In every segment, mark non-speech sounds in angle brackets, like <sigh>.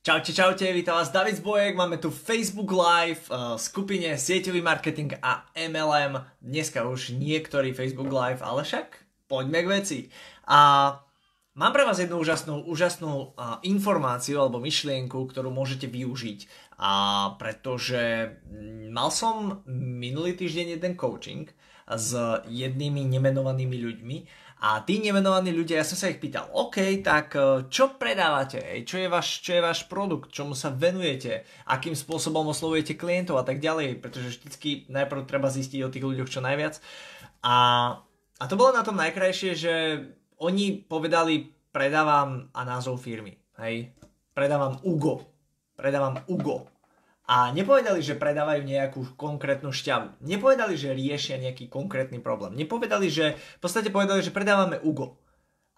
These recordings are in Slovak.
Čaute, čaute, vítam vás David Zbojek, máme tu Facebook Live v skupine Sieťový marketing a MLM. Dneska už niektorý Facebook Live, ale však poďme k veci. A mám pre vás jednu úžasnú, úžasnú informáciu alebo myšlienku, ktorú môžete využiť. A pretože mm, mal som minulý týždeň jeden coaching s jednými nemenovanými ľuďmi a tí nemenovaní ľudia, ja som sa ich pýtal, OK, tak e, čo predávate, čo je, váš, čo je váš produkt, čomu sa venujete, akým spôsobom oslovujete klientov? A tak ďalej, pretože vždycky najprv treba zistiť o tých ľuďoch čo najviac. A, a to bolo na tom najkrajšie, že oni povedali, predávam a názov firmy, hej, predávam Ugo, predávam Ugo. A nepovedali, že predávajú nejakú konkrétnu šťavu. Nepovedali, že riešia nejaký konkrétny problém. Nepovedali, že v podstate povedali, že predávame Ugo.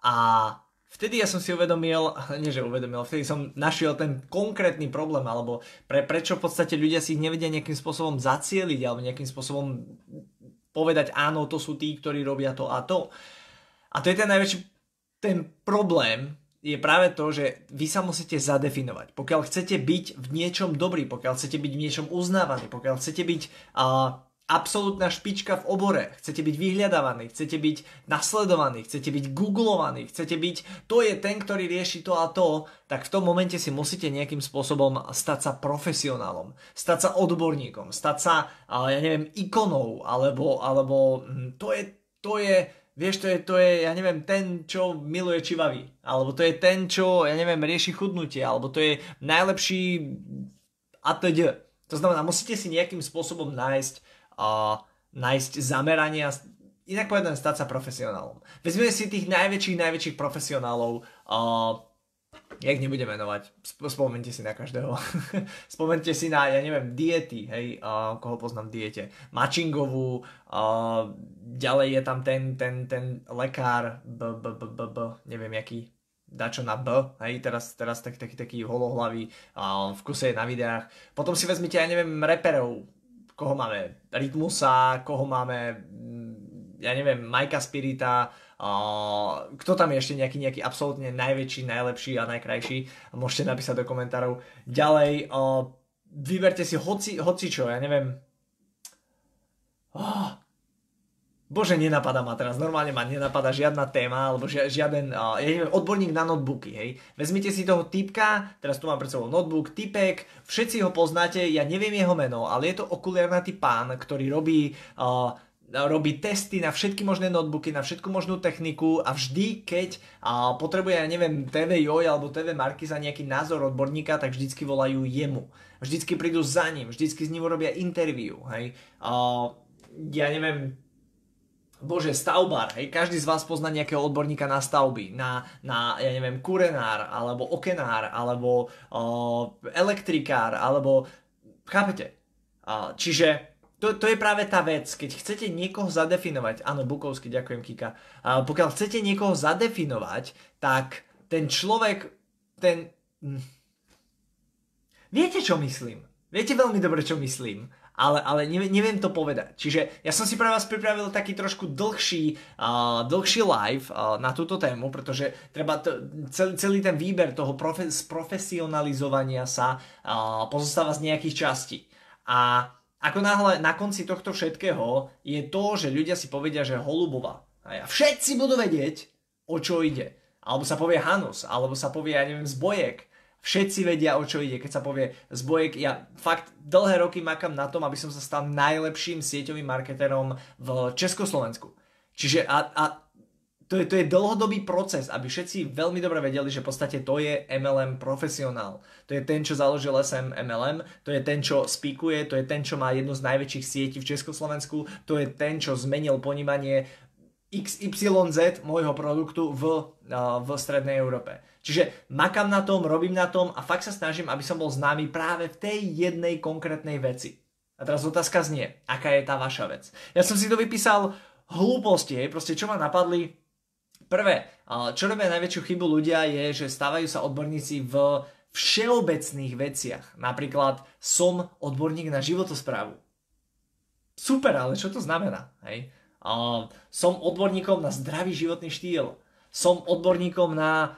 A vtedy ja som si uvedomil, <laughs> nie že uvedomil, vtedy som našiel ten konkrétny problém, alebo pre, prečo v podstate ľudia si ich nevedia nejakým spôsobom zacieliť, alebo nejakým spôsobom povedať, áno, to sú tí, ktorí robia to a to. A to je ten najväčší ten problém, je práve to, že vy sa musíte zadefinovať. Pokiaľ chcete byť v niečom dobrý, pokiaľ chcete byť v niečom uznávaný, pokiaľ chcete byť uh, absolútna špička v obore, chcete byť vyhľadávaný, chcete byť nasledovaný, chcete byť googlovaný, chcete byť, to je ten, ktorý rieši to a to, tak v tom momente si musíte nejakým spôsobom stať sa profesionálom, stať sa odborníkom, stať sa, uh, ja neviem, ikonou, alebo, alebo hm, to je, to je vieš, to je, to je, ja neviem, ten, čo miluje čivavy, alebo to je ten, čo, ja neviem, rieši chudnutie, alebo to je najlepší atď. To znamená, musíte si nejakým spôsobom nájsť, uh, nájsť zameranie a inak povedané stať sa profesionálom. Vezmeme si tých najväčších, najväčších profesionálov, uh, ja ich nebudem menovať, spomente si na každého. <laughs> spomente si na, ja neviem, diety, hej, uh, koho poznám diete. Mačingovú, uh, ďalej je tam ten, ten, ten lekár, b, b, b, b, b, neviem jaký, dačo na B, hej, teraz, teraz taký, taký, taký holohlavý, uh, v kuse je na videách. Potom si vezmite, ja neviem, reperov, koho máme, Rytmusa, koho máme, ja neviem, Majka Spirita, Uh, kto tam je ešte nejaký, nejaký absolútne najväčší, najlepší a najkrajší? Môžete napísať do komentárov. Ďalej, uh, vyberte si hoci, hoci čo, ja neviem. Oh, Bože, nenapadá ma teraz, normálne ma nenapadá žiadna téma, alebo žiaden, uh, ja neviem, odborník na notebooky, hej. Vezmite si toho typka, teraz tu mám pred sebou notebook, typek, všetci ho poznáte, ja neviem jeho meno, ale je to okuliarnatý pán, ktorý robí uh, robí testy na všetky možné notebooky, na všetku možnú techniku a vždy, keď a, potrebuje, ja neviem, TV Joj alebo TV Marky za nejaký názor odborníka, tak vždycky volajú jemu. Vždycky prídu za ním, vždycky s ním urobia interview, hej. Ja neviem, bože, stavbar, hej, každý z vás pozná nejakého odborníka na stavby, na, na ja neviem, kurenár, alebo okenár, alebo uh, elektrikár, alebo, chápete? Uh, čiže to, to je práve tá vec, keď chcete niekoho zadefinovať, áno, Bukovský, ďakujem Kika, a pokiaľ chcete niekoho zadefinovať, tak ten človek, ten... Hm. Viete, čo myslím? Viete veľmi dobre, čo myslím, ale, ale neviem, to povedať. Čiže ja som si pre vás pripravil taký trošku dlhší, uh, dlhší live uh, na túto tému, pretože treba to, celý, celý ten výber toho profe, profesionalizovania sa uh, pozostáva z nejakých častí. A ako náhle na konci tohto všetkého je to, že ľudia si povedia, že Holubová. A všetci budú vedieť, o čo ide. Alebo sa povie Hanus, alebo sa povie, ja neviem, Zbojek. Všetci vedia, o čo ide. Keď sa povie Zbojek, ja fakt dlhé roky makám na tom, aby som sa stal najlepším sieťovým marketerom v Československu. Čiže a, a to je, to je dlhodobý proces, aby všetci veľmi dobre vedeli, že v podstate to je MLM profesionál. To je ten, čo založil SM MLM, to je ten, čo spíkuje, to je ten, čo má jednu z najväčších sietí v Československu, to je ten, čo zmenil ponímanie XYZ môjho produktu v, v strednej Európe. Čiže makám na tom, robím na tom a fakt sa snažím, aby som bol známy práve v tej jednej konkrétnej veci. A teraz otázka znie, aká je tá vaša vec. Ja som si to vypísal hlúposti, proste čo ma napadli, Prvé, čo robia najväčšiu chybu ľudia je, že stávajú sa odborníci v všeobecných veciach. Napríklad som odborník na životosprávu. Super, ale čo to znamená? Hej? Som odborníkom na zdravý životný štýl. Som odborníkom na,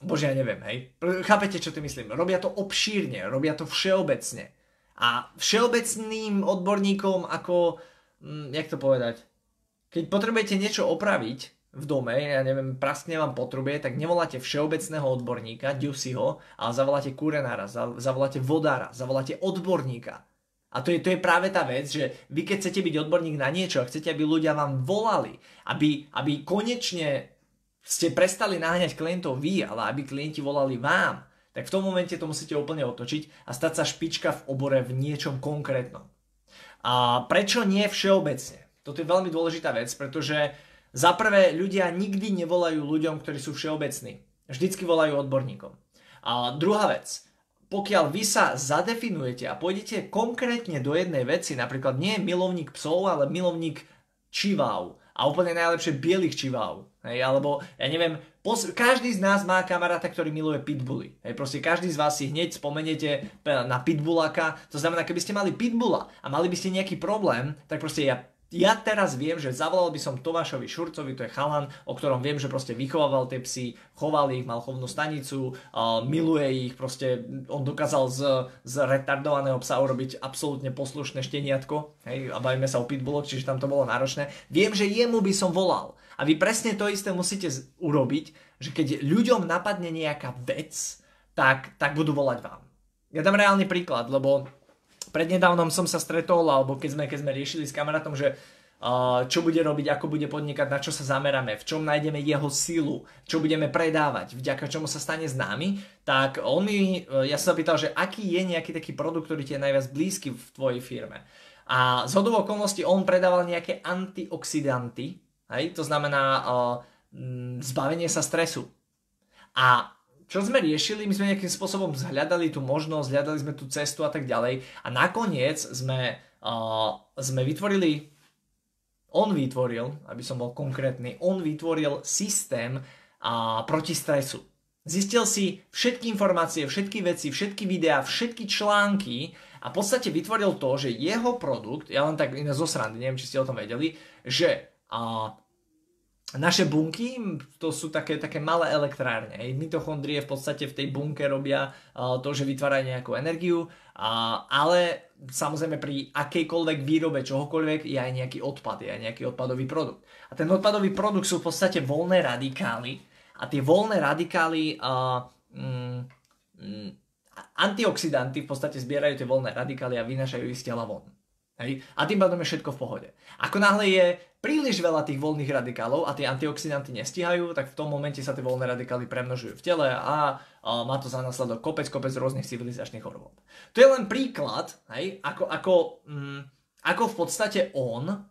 bože, ja neviem, hej. Chápete, čo ty myslím? Robia to obšírne, robia to všeobecne. A všeobecným odborníkom ako, hm, jak to povedať, keď potrebujete niečo opraviť, v dome, ja neviem, praskne vám potrubie, tak nevoláte všeobecného odborníka, Dusiho, ale zavoláte kurenára, zavoláte vodára, zavoláte odborníka. A to je, to je práve tá vec, že vy keď chcete byť odborník na niečo a chcete, aby ľudia vám volali, aby, aby konečne ste prestali naháňať klientov vy, ale aby klienti volali vám, tak v tom momente to musíte úplne otočiť a stať sa špička v obore v niečom konkrétnom. A prečo nie všeobecne? Toto je veľmi dôležitá vec, pretože za prvé, ľudia nikdy nevolajú ľuďom, ktorí sú všeobecní. Vždycky volajú odborníkom. A druhá vec, pokiaľ vy sa zadefinujete a pôjdete konkrétne do jednej veci, napríklad nie milovník psov, ale milovník čiváv a úplne najlepšie bielých čiváv, hej, alebo ja neviem, pos- každý z nás má kamaráta, ktorý miluje pitbully. Hej, proste každý z vás si hneď spomeniete na pitbullaka, to znamená, keby ste mali pitbulla a mali by ste nejaký problém, tak proste ja ja teraz viem, že zavolal by som Tomášovi Šurcovi, to je chalan, o ktorom viem, že proste vychovával tie psy, choval ich, mal chovnú stanicu, miluje ich, proste on dokázal z, z retardovaného psa urobiť absolútne poslušné šteniatko, hej, a bavíme sa o pitbulloch, čiže tam to bolo náročné. Viem, že jemu by som volal. A vy presne to isté musíte urobiť, že keď ľuďom napadne nejaká vec, tak, tak budú volať vám. Ja dám reálny príklad, lebo prednedávnom som sa stretol, alebo keď sme, keď sme riešili s kamarátom, že čo bude robiť, ako bude podnikať, na čo sa zameráme, v čom nájdeme jeho silu, čo budeme predávať, vďaka čomu sa stane známy, tak on mi, uh, ja sa pýtal, že aký je nejaký taký produkt, ktorý ti je najviac blízky v tvojej firme. A z hodou okolností on predával nejaké antioxidanty, hej? to znamená uh, zbavenie sa stresu. A čo sme riešili, my sme nejakým spôsobom zhľadali tú možnosť, hľadali sme tú cestu a tak ďalej a nakoniec sme, uh, sme vytvorili, on vytvoril, aby som bol konkrétny, on vytvoril systém uh, proti stresu. Zistil si všetky informácie, všetky veci, všetky videá, všetky články a v podstate vytvoril to, že jeho produkt, ja len tak iné zo srandy, neviem, či ste o tom vedeli, že uh, naše bunky, to sú také, také malé elektrárne. Mitochondrie v podstate v tej bunke robia uh, to, že vytvárajú nejakú energiu, ale samozrejme pri akejkoľvek výrobe čohokoľvek je aj nejaký odpad, je aj nejaký odpadový produkt. A ten odpadový produkt sú v podstate voľné radikály a tie voľné radikály uh, mm, mm, antioxidanty v podstate zbierajú tie voľné radikály a vynašajú ich z tela von. Hej? A tým pádom je všetko v pohode. Ako náhle je príliš veľa tých voľných radikálov a tie antioxidanty nestíhajú, tak v tom momente sa tie voľné radikály premnožujú v tele a, má to za následok kopec, kopec rôznych civilizačných chorôb. To je len príklad, hej? Ako, ako, mm, ako v podstate on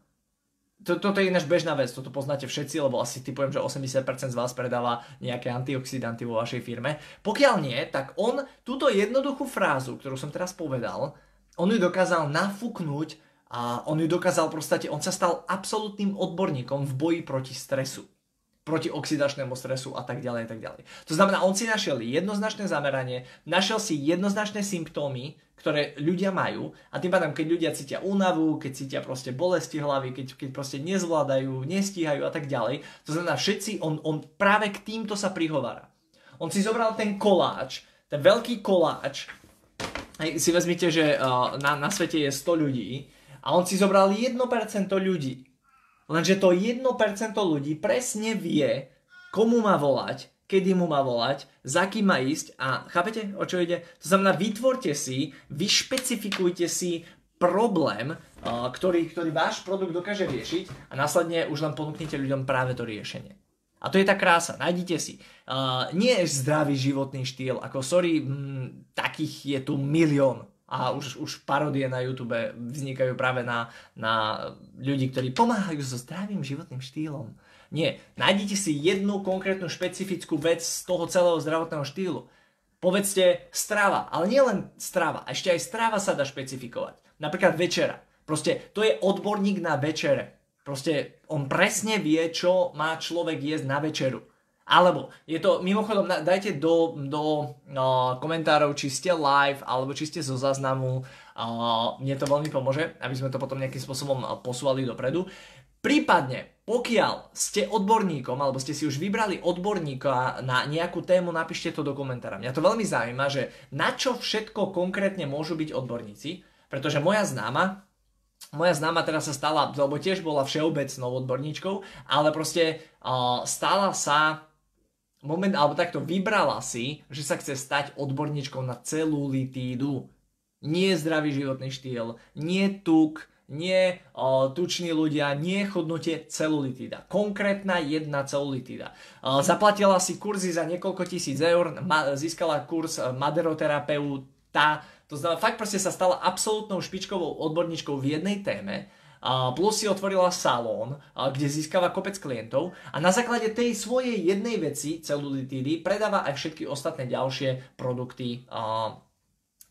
to, toto je ináč bežná vec, toto poznáte všetci, lebo asi typujem, že 80% z vás predáva nejaké antioxidanty vo vašej firme. Pokiaľ nie, tak on túto jednoduchú frázu, ktorú som teraz povedal, on ju dokázal nafúknuť a on ju dokázal proste, on sa stal absolútnym odborníkom v boji proti stresu proti oxidačnému stresu a tak ďalej a tak ďalej. To znamená, on si našiel jednoznačné zameranie, našiel si jednoznačné symptómy, ktoré ľudia majú a tým pádom, keď ľudia cítia únavu, keď cítia proste bolesti hlavy, keď, keď proste nezvládajú, nestíhajú a tak ďalej, to znamená všetci, on, on práve k týmto sa prihovára. On si zobral ten koláč, ten veľký koláč si vezmite, že uh, na, na svete je 100 ľudí a on si zobral 1% ľudí. Lenže to 1% ľudí presne vie, komu má volať, kedy mu má volať, za kým má ísť a chápete, o čo ide? To znamená, vytvorte si, vyšpecifikujte si problém, uh, ktorý, ktorý váš produkt dokáže riešiť a následne už len ponúknite ľuďom práve to riešenie. A to je tá krása, nájdite si. Uh, nie je zdravý životný štýl, ako sorry, m, takých je tu milión. A už, už parodie na YouTube vznikajú práve na, na ľudí, ktorí pomáhajú so zdravým životným štýlom. Nie, nájdite si jednu konkrétnu špecifickú vec z toho celého zdravotného štýlu. Povedzte strava, ale nie len strava, ešte aj strava sa dá špecifikovať. Napríklad večera. Proste to je odborník na večere. Proste on presne vie, čo má človek jesť na večeru. Alebo je to, mimochodom, dajte do, do no, komentárov, či ste live, alebo či ste zo záznamu. Uh, mne to veľmi pomôže, aby sme to potom nejakým spôsobom posúvali dopredu. Prípadne, pokiaľ ste odborníkom, alebo ste si už vybrali odborníka na nejakú tému, napíšte to do komentára. Mňa to veľmi zaujíma, že na čo všetko konkrétne môžu byť odborníci, pretože moja známa, moja známa teraz sa stala, lebo tiež bola všeobecnou odborníčkou, ale proste uh, stala sa moment, alebo takto vybrala si, že sa chce stať odborníčkou na celulitídu. Nie zdravý životný štýl, nie tuk, nie o, tuční ľudia, nie chodnutie celulitída. Konkrétna jedna celulitída. O, zaplatila si kurzy za niekoľko tisíc eur, ma, získala kurz e, maderoterapeuta, to znamená, fakt proste sa stala absolútnou špičkovou odborníčkou v jednej téme, a plus si otvorila salón, kde získava kopec klientov a na základe tej svojej jednej veci, celulitídy, predáva aj všetky ostatné ďalšie produkty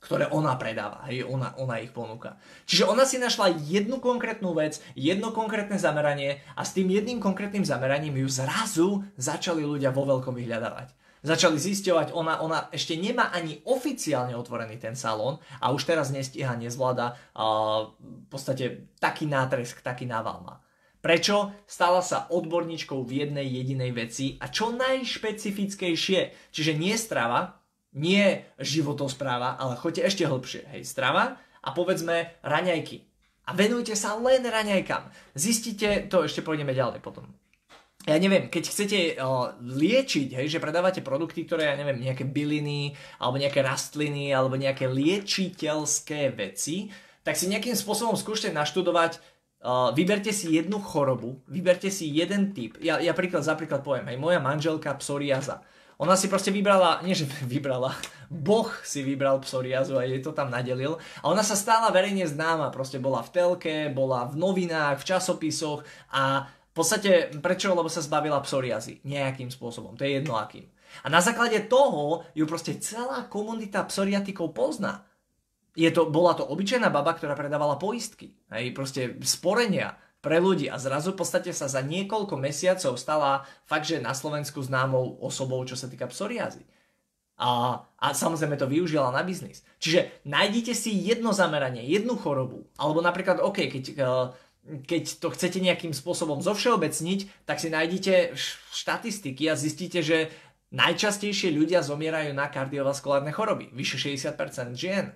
ktoré ona predáva, hej, ona, ona ich ponúka. Čiže ona si našla jednu konkrétnu vec, jedno konkrétne zameranie a s tým jedným konkrétnym zameraním ju zrazu začali ľudia vo veľkom vyhľadávať. Začali zisťovať, ona, ona ešte nemá ani oficiálne otvorený ten salón a už teraz nestíha, nezvláda uh, v podstate taký nátresk, taký nával má. Prečo? Stala sa odborníčkou v jednej jedinej veci a čo najšpecifickejšie, čiže nie strava, nie životospráva, ale choďte ešte hlbšie. Hej, strava a povedzme raňajky. A venujte sa len raňajkám. Zistite, to ešte pôjdeme ďalej potom. Ja neviem, keď chcete uh, liečiť, hej, že predávate produkty, ktoré, ja neviem, nejaké byliny, alebo nejaké rastliny, alebo nejaké liečiteľské veci, tak si nejakým spôsobom skúšte naštudovať Uh, vyberte si jednu chorobu, vyberte si jeden typ. Ja, ja príklad, za príklad poviem, hej, moja manželka psoriaza. Ona si proste vybrala, nie že <laughs> vybrala, Boh si vybral psoriazu a jej to tam nadelil. A ona sa stála verejne známa, proste bola v telke, bola v novinách, v časopisoch a v podstate prečo? Lebo sa zbavila psoriazy nejakým spôsobom, to je jedno akým. A na základe toho ju proste celá komunita psoriatikov pozná. Je to, bola to obyčajná baba, ktorá predávala poistky, hej, proste sporenia pre ľudí a zrazu v podstate sa za niekoľko mesiacov stala fakt, že na Slovensku známou osobou, čo sa týka psoriazy. A, a samozrejme to využila na biznis. Čiže nájdite si jedno zameranie, jednu chorobu. Alebo napríklad, OK, keď, eh, keď to chcete nejakým spôsobom zovšeobecniť, tak si nájdete štatistiky a zistíte, že najčastejšie ľudia zomierajú na kardiovaskulárne choroby. Vyše 60% žien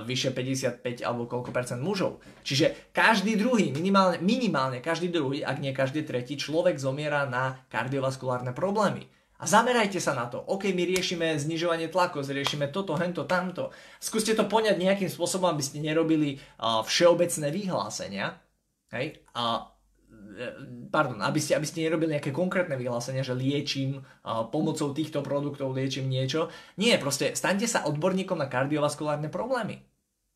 vyše 55 alebo koľko percent mužov. Čiže každý druhý, minimálne, minimálne každý druhý, ak nie každý tretí, človek zomiera na kardiovaskulárne problémy. A zamerajte sa na to. OK, my riešime znižovanie tlaku, riešime toto, hento, tamto. Skúste to poňať nejakým spôsobom, aby ste nerobili uh, všeobecné vyhlásenia. Hej? A pardon, aby ste, aby ste nerobili nejaké konkrétne vyhlásenia, že liečím uh, pomocou týchto produktov, liečím niečo. Nie, proste staňte sa odborníkom na kardiovaskulárne problémy.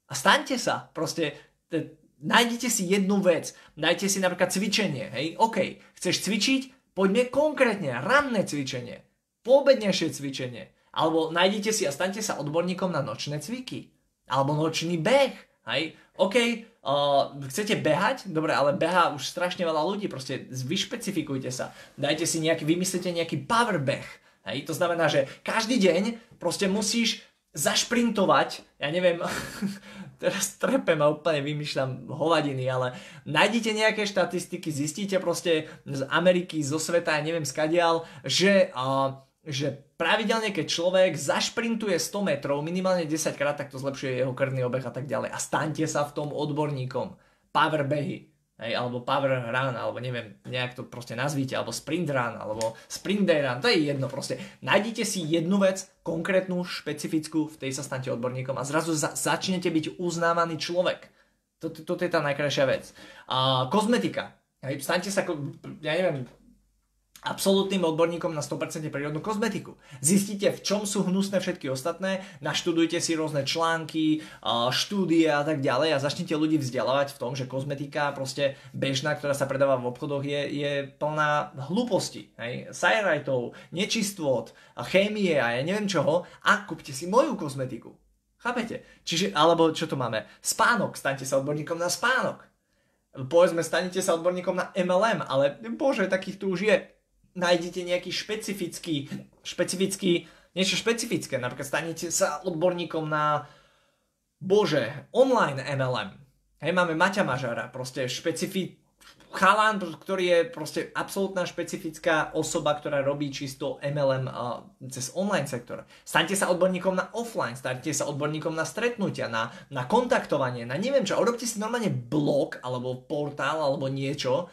A staňte sa, proste t- nájdete si jednu vec, dajte si napríklad cvičenie, hej, OK, chceš cvičiť, poďme konkrétne, ranné cvičenie, poobednejšie cvičenie, alebo nájdete si a staňte sa odborníkom na nočné cviky, alebo nočný beh, hej, OK, uh, chcete behať? Dobre, ale beha už strašne veľa ľudí, proste vyšpecifikujte sa. Dajte si nejaký, vymyslite nejaký power beh. Hej? To znamená, že každý deň proste musíš zašprintovať, ja neviem, <laughs> teraz trepem a úplne vymýšľam hovadiny, ale nájdite nejaké štatistiky, zistíte proste z Ameriky, zo sveta, ja neviem skadial, že uh, že pravidelne, keď človek zašprintuje 100 metrov minimálne 10 krát, tak to zlepšuje jeho krvný obeh a tak ďalej. A staňte sa v tom odborníkom. Power behy, hej, alebo power run, alebo neviem, nejak to proste nazvíte, alebo sprint run, alebo sprint day run, to je jedno proste. Nájdite si jednu vec, konkrétnu, špecifickú, v tej sa stante odborníkom a zrazu za- začnete byť uznávaný človek. Toto, je tá najkrajšia vec. A kozmetika. Hej, staňte sa, ja neviem, absolútnym odborníkom na 100% prírodnú kozmetiku. Zistite, v čom sú hnusné všetky ostatné, naštudujte si rôzne články, štúdie a tak ďalej a začnite ľudí vzdelávať v tom, že kozmetika proste bežná, ktorá sa predáva v obchodoch je, je plná hlúposti, sajrajtov, nečistôt, chémie a ja neviem čoho a kúpte si moju kozmetiku. Chápete? Čiže, alebo čo tu máme? Spánok, staňte sa odborníkom na spánok. Povedzme, stanete sa odborníkom na MLM, ale bože, takých tu už je nájdete nejaký špecifický, špecifický, niečo špecifické, napríklad stanete sa odborníkom na, bože, online MLM. Hej, máme Maťa Mažara, proste špecifi, chalan, ktorý je proste absolútna špecifická osoba, ktorá robí čisto MLM uh, cez online sektor. Staňte sa odborníkom na offline, staňte sa odborníkom na stretnutia, na, na kontaktovanie, na neviem čo. Urobte si normálne blog, alebo portál, alebo niečo,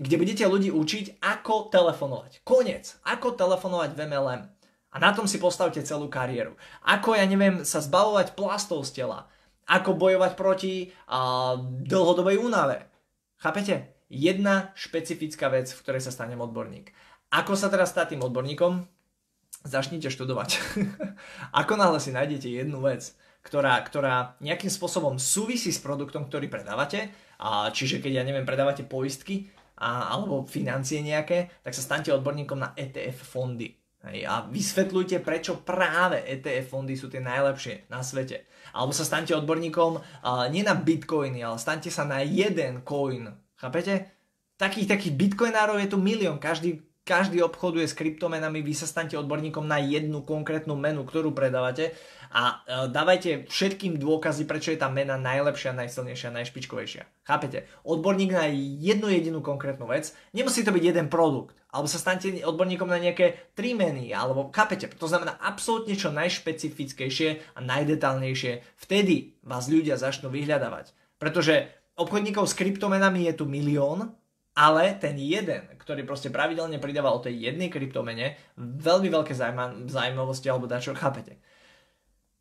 kde budete ľudí učiť, ako telefonovať. Konec. Ako telefonovať v MLM. A na tom si postavte celú kariéru. Ako, ja neviem, sa zbavovať plastov z tela. Ako bojovať proti uh, dlhodobej únave. Chápete? jedna špecifická vec, v ktorej sa stanem odborník. Ako sa teraz stať tým odborníkom? Začnite študovať. <laughs> Ako náhle si nájdete jednu vec, ktorá, ktorá nejakým spôsobom súvisí s produktom, ktorý predávate, a čiže keď, ja neviem, predávate poistky a, alebo financie nejaké, tak sa stante odborníkom na ETF fondy. Hej, a vysvetľujte, prečo práve ETF fondy sú tie najlepšie na svete. Alebo sa stante odborníkom uh, nie na bitcoiny, ale stante sa na jeden coin, Chápete? Takých, takých bitcoinárov je tu milión. Každý, každý obchoduje s kryptomenami, vy sa stanete odborníkom na jednu konkrétnu menu, ktorú predávate a e, dávajte všetkým dôkazy, prečo je tá mena najlepšia, najsilnejšia, najšpičkovejšia. Chápete? Odborník na jednu jedinú konkrétnu vec, nemusí to byť jeden produkt, alebo sa stanete odborníkom na nejaké tri meny, alebo chápete? To znamená absolútne čo najšpecifickejšie a najdetálnejšie. Vtedy vás ľudia začnú vyhľadávať. Pretože obchodníkov s kryptomenami je tu milión, ale ten jeden, ktorý proste pravidelne pridáva o tej jednej kryptomene, veľmi veľké zaujímavosti alebo dačo, chápete.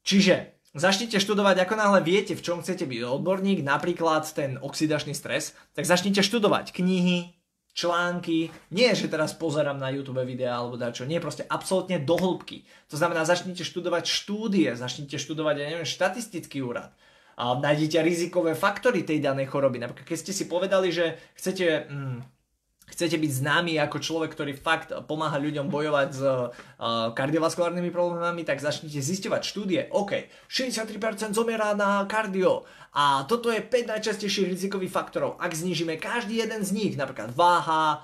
Čiže začnite študovať, ako náhle viete, v čom chcete byť odborník, napríklad ten oxidačný stres, tak začnite študovať knihy, články, nie že teraz pozerám na YouTube videá alebo dačo, nie, proste absolútne do hĺbky. To znamená, začnite študovať štúdie, začnite študovať, ja neviem, štatistický úrad, a nájdete rizikové faktory tej danej choroby. Napríklad, keď ste si povedali, že chcete... Mm, chcete byť známy ako človek, ktorý fakt pomáha ľuďom bojovať s uh, kardiovaskulárnymi problémami, tak začnite zisťovať štúdie. OK, 63% zomiera na kardio a toto je 5 najčastejších rizikových faktorov. Ak znižíme každý jeden z nich, napríklad váha,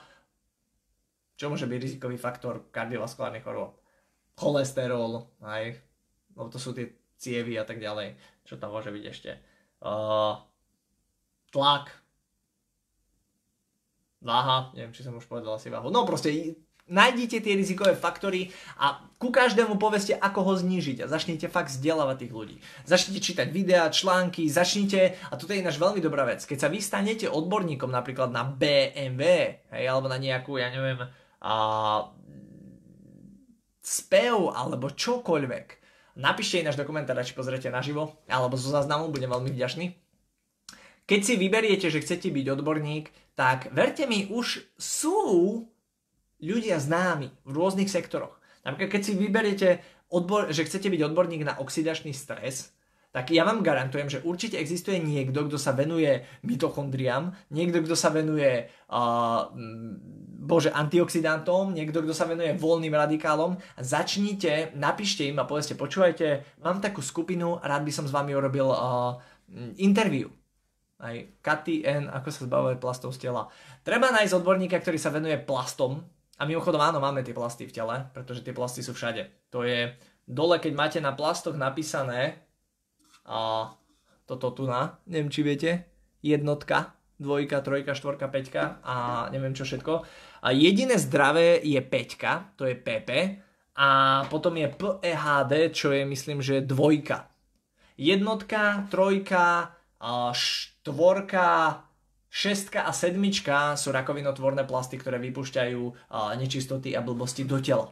čo môže byť rizikový faktor kardiovaskulárnych chorôb? Cholesterol, aj, lebo to sú tie cievy a tak ďalej. Čo tam môže byť ešte? Uh, tlak. Váha, neviem, či som už povedal asi váhu. No proste nájdite tie rizikové faktory a ku každému poveste, ako ho znížiť a začnite fakt vzdelávať tých ľudí. Začnite čítať videá, články, začnite, a toto je ináč veľmi dobrá vec, keď sa vy stanete odborníkom napríklad na BMW, hej, alebo na nejakú, ja neviem, a, spev alebo čokoľvek, Napíšte ináč do komentára, či pozriete naživo, alebo zo záznamu, budem veľmi vďačný. Keď si vyberiete, že chcete byť odborník, tak verte mi, už sú ľudia známi v rôznych sektoroch. Napríklad, keď si vyberiete, odbor, že chcete byť odborník na oxidačný stres, tak ja vám garantujem, že určite existuje niekto, kto sa venuje mitochondriám, niekto, kto sa venuje uh, bože, antioxidantom, niekto, kto sa venuje voľným radikálom. Začnite, napíšte im a povedzte, počúvajte, mám takú skupinu, rád by som s vami urobil uh, interview. Aj Katy N, ako sa zbavuje plastov z tela. Treba nájsť odborníka, ktorý sa venuje plastom. A mimochodom áno, máme tie plasty v tele, pretože tie plasty sú všade. To je dole, keď máte na plastoch napísané a toto tu na, neviem či viete, jednotka, dvojka, trojka, štvorka, peťka a neviem čo všetko. A jediné zdravé je peťka, to je PP, a potom je PEHD, čo je myslím, že dvojka. Jednotka, trojka, štvorka, šestka a sedmička sú rakovinotvorné plasty, ktoré vypúšťajú nečistoty a blbosti do tela.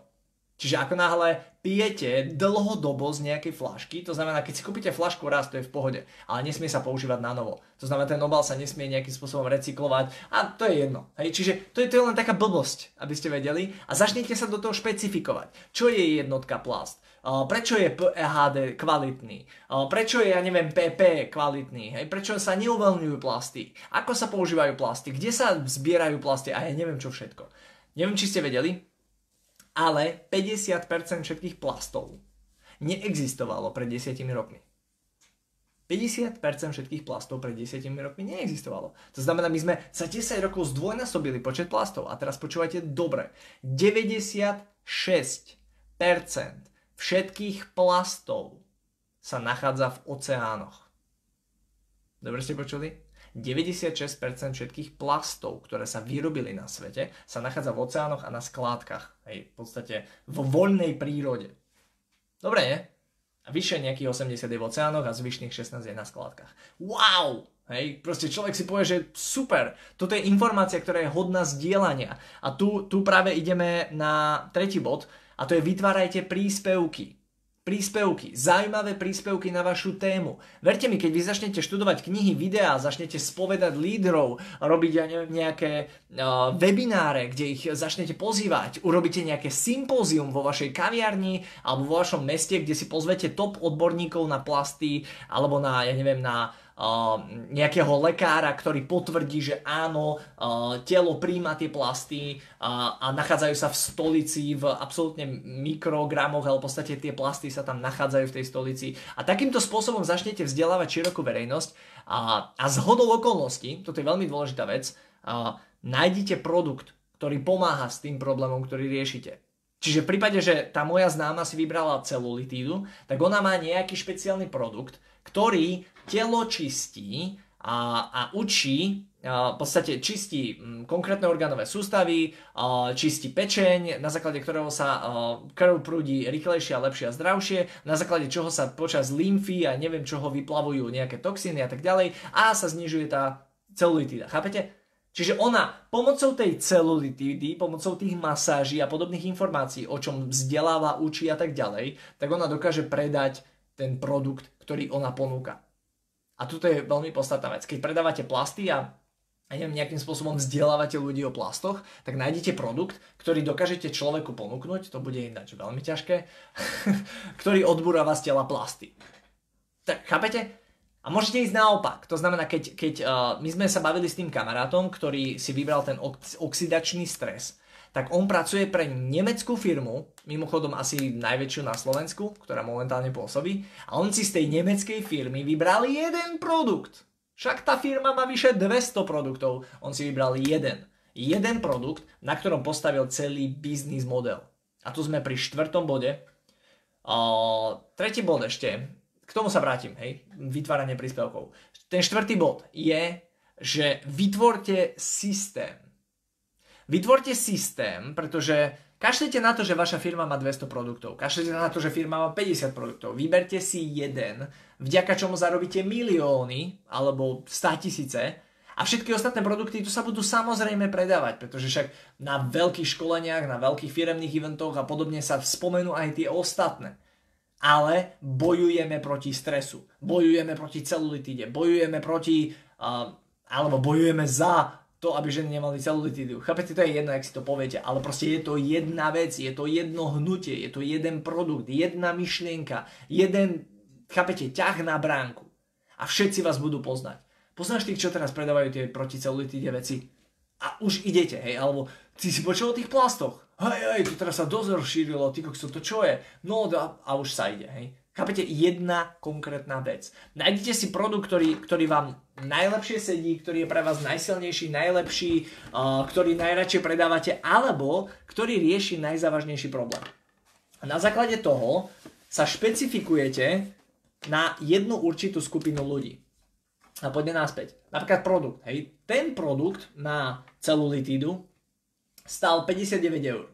Čiže ako náhle pijete dlhodobo z nejakej flašky, to znamená, keď si kúpite flašku raz, to je v pohode, ale nesmie sa používať na novo. To znamená, ten obal sa nesmie nejakým spôsobom recyklovať a to je jedno. Hej? Čiže to je, to je len taká blbosť, aby ste vedeli a začnite sa do toho špecifikovať. Čo je jednotka plast? prečo je PHD kvalitný, prečo je, ja neviem, PP kvalitný, hej? prečo sa neuvoľňujú plasty, ako sa používajú plasty, kde sa zbierajú plasty a ja neviem čo všetko. Neviem, či ste vedeli, ale 50% všetkých plastov neexistovalo pred 10 rokmi. 50% všetkých plastov pred 10 rokmi neexistovalo. To znamená, my sme za 10 rokov zdvojnásobili počet plastov. A teraz počúvajte dobre. 96% všetkých plastov sa nachádza v oceánoch. Dobre ste počuli? 96% všetkých plastov, ktoré sa vyrobili na svete, sa nachádza v oceánoch a na skládkach. Hej, v podstate vo voľnej prírode. Dobre, nie? A vyššie nejakých 80 je v oceánoch a zvyšných 16 je na skládkach. Wow! Hej, proste človek si povie, že super, toto je informácia, ktorá je hodná zdieľania. A tu, tu práve ideme na tretí bod a to je vytvárajte príspevky príspevky, zaujímavé príspevky na vašu tému. Verte mi, keď vy začnete študovať knihy, videá, začnete spovedať lídrov, robiť ja neviem, nejaké uh, webináre, kde ich začnete pozývať, urobíte nejaké sympózium vo vašej kaviarni alebo vo vašom meste, kde si pozvete top odborníkov na plasty alebo na, ja neviem, na nejakého lekára, ktorý potvrdí, že áno, telo príjma tie plasty a, nachádzajú sa v stolici v absolútne mikrogramoch, ale v podstate tie plasty sa tam nachádzajú v tej stolici. A takýmto spôsobom začnete vzdelávať širokú verejnosť a, a z hodou okolností, toto je veľmi dôležitá vec, nájdite produkt, ktorý pomáha s tým problémom, ktorý riešite. Čiže v prípade, že tá moja známa si vybrala celulitídu, tak ona má nejaký špeciálny produkt, ktorý telo čistí a, a učí, a v podstate čistí mm, konkrétne orgánové sústavy, a čistí pečeň, na základe ktorého sa krv prúdi rýchlejšie a lepšie a zdravšie, na základe čoho sa počas lymfy a neviem čoho vyplavujú nejaké toxíny a tak ďalej a sa znižuje tá celulitída. Chápete? Čiže ona pomocou tej celulitídy, pomocou tých masáží a podobných informácií, o čom vzdeláva, učí a tak ďalej, tak ona dokáže predať ten produkt, ktorý ona ponúka. A toto je veľmi podstatná vec. Keď predávate plasty a a neviem, nejakým spôsobom vzdelávate ľudí o plastoch, tak nájdete produkt, ktorý dokážete človeku ponúknuť, to bude ináč veľmi ťažké, <laughs> ktorý odburáva z tela plasty. Tak chápete? A môžete ísť naopak. To znamená, keď, keď uh, my sme sa bavili s tým kamarátom, ktorý si vybral ten oxidačný stres, tak on pracuje pre nemeckú firmu, mimochodom asi najväčšiu na Slovensku, ktorá momentálne pôsobí, a on si z tej nemeckej firmy vybral jeden produkt. Však tá firma má vyše 200 produktov, on si vybral jeden. Jeden produkt, na ktorom postavil celý biznis model. A tu sme pri štvrtom bode. O, tretí bod ešte, k tomu sa vrátim, hej, vytváranie príspevkov. Ten štvrtý bod je, že vytvorte systém Vytvorte systém, pretože kašlite na to, že vaša firma má 200 produktov. Kašlite na to, že firma má 50 produktov. Vyberte si jeden, vďaka čomu zarobíte milióny alebo 100 tisíce a všetky ostatné produkty tu sa budú samozrejme predávať, pretože však na veľkých školeniach, na veľkých firemných eventoch a podobne sa spomenú aj tie ostatné. Ale bojujeme proti stresu, bojujeme proti celulitíde, bojujeme proti, uh, alebo bojujeme za to, aby ženy nemali celulitídu. Chápete, to je jedno, ak si to poviete, ale proste je to jedna vec, je to jedno hnutie, je to jeden produkt, jedna myšlienka, jeden, chápete, ťah na bránku. A všetci vás budú poznať. Poznáš tých, čo teraz predávajú tie proticelulitíde veci? A už idete, hej, alebo ty si počul o tých plastoch. Hej, hej, to teraz sa dosť rozšírilo, ty kokso, to čo je? No a, a už sa ide, hej. Chápete? Jedna konkrétna vec. Nájdete si produkt, ktorý, ktorý vám najlepšie sedí, ktorý je pre vás najsilnejší, najlepší, uh, ktorý najradšej predávate, alebo ktorý rieši najzávažnejší problém. A na základe toho sa špecifikujete na jednu určitú skupinu ľudí. A poďme naspäť. Napríklad produkt. Hej. Ten produkt na celulitídu stal 59 eur.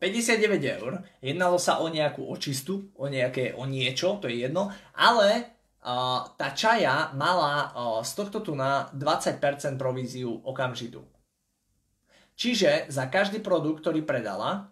59 eur, jednalo sa o nejakú očistu, o, nejaké, o niečo, to je jedno, ale uh, tá čaja mala uh, z tohto tu na 20% províziu okamžitú. Čiže za každý produkt, ktorý predala,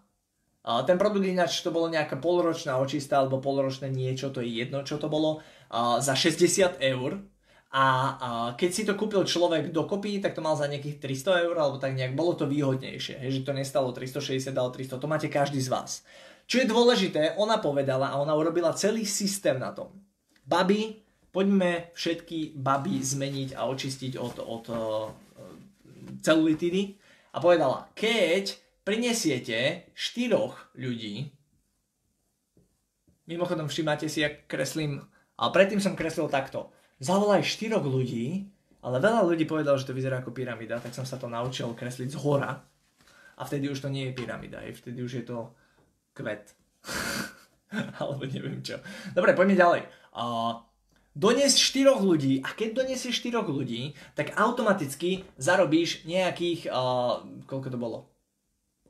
uh, ten produkt ináč to bolo nejaká polročná očista alebo polročné niečo, to je jedno, čo to bolo, uh, za 60 eur, a, a keď si to kúpil človek dokopy, tak to mal za nejakých 300 eur, alebo tak nejak bolo to výhodnejšie, hej, že to nestalo 360, ale 300, to máte každý z vás. Čo je dôležité, ona povedala a ona urobila celý systém na tom. Baby, poďme všetky baby zmeniť a očistiť od, od uh, celulitidy. A povedala, keď prinesiete štyroch ľudí, mimochodom všimáte si, ak kreslím, ale predtým som kreslil takto zavolaj štyroch ľudí, ale veľa ľudí povedalo, že to vyzerá ako pyramída, tak som sa to naučil kresliť z hora. A vtedy už to nie je pyramída, vtedy už je to kvet. <laughs> Alebo neviem čo. Dobre, poďme ďalej. Uh, doniesť 4 ľudí a keď donesieš 4 ľudí, tak automaticky zarobíš nejakých, uh, koľko to bolo?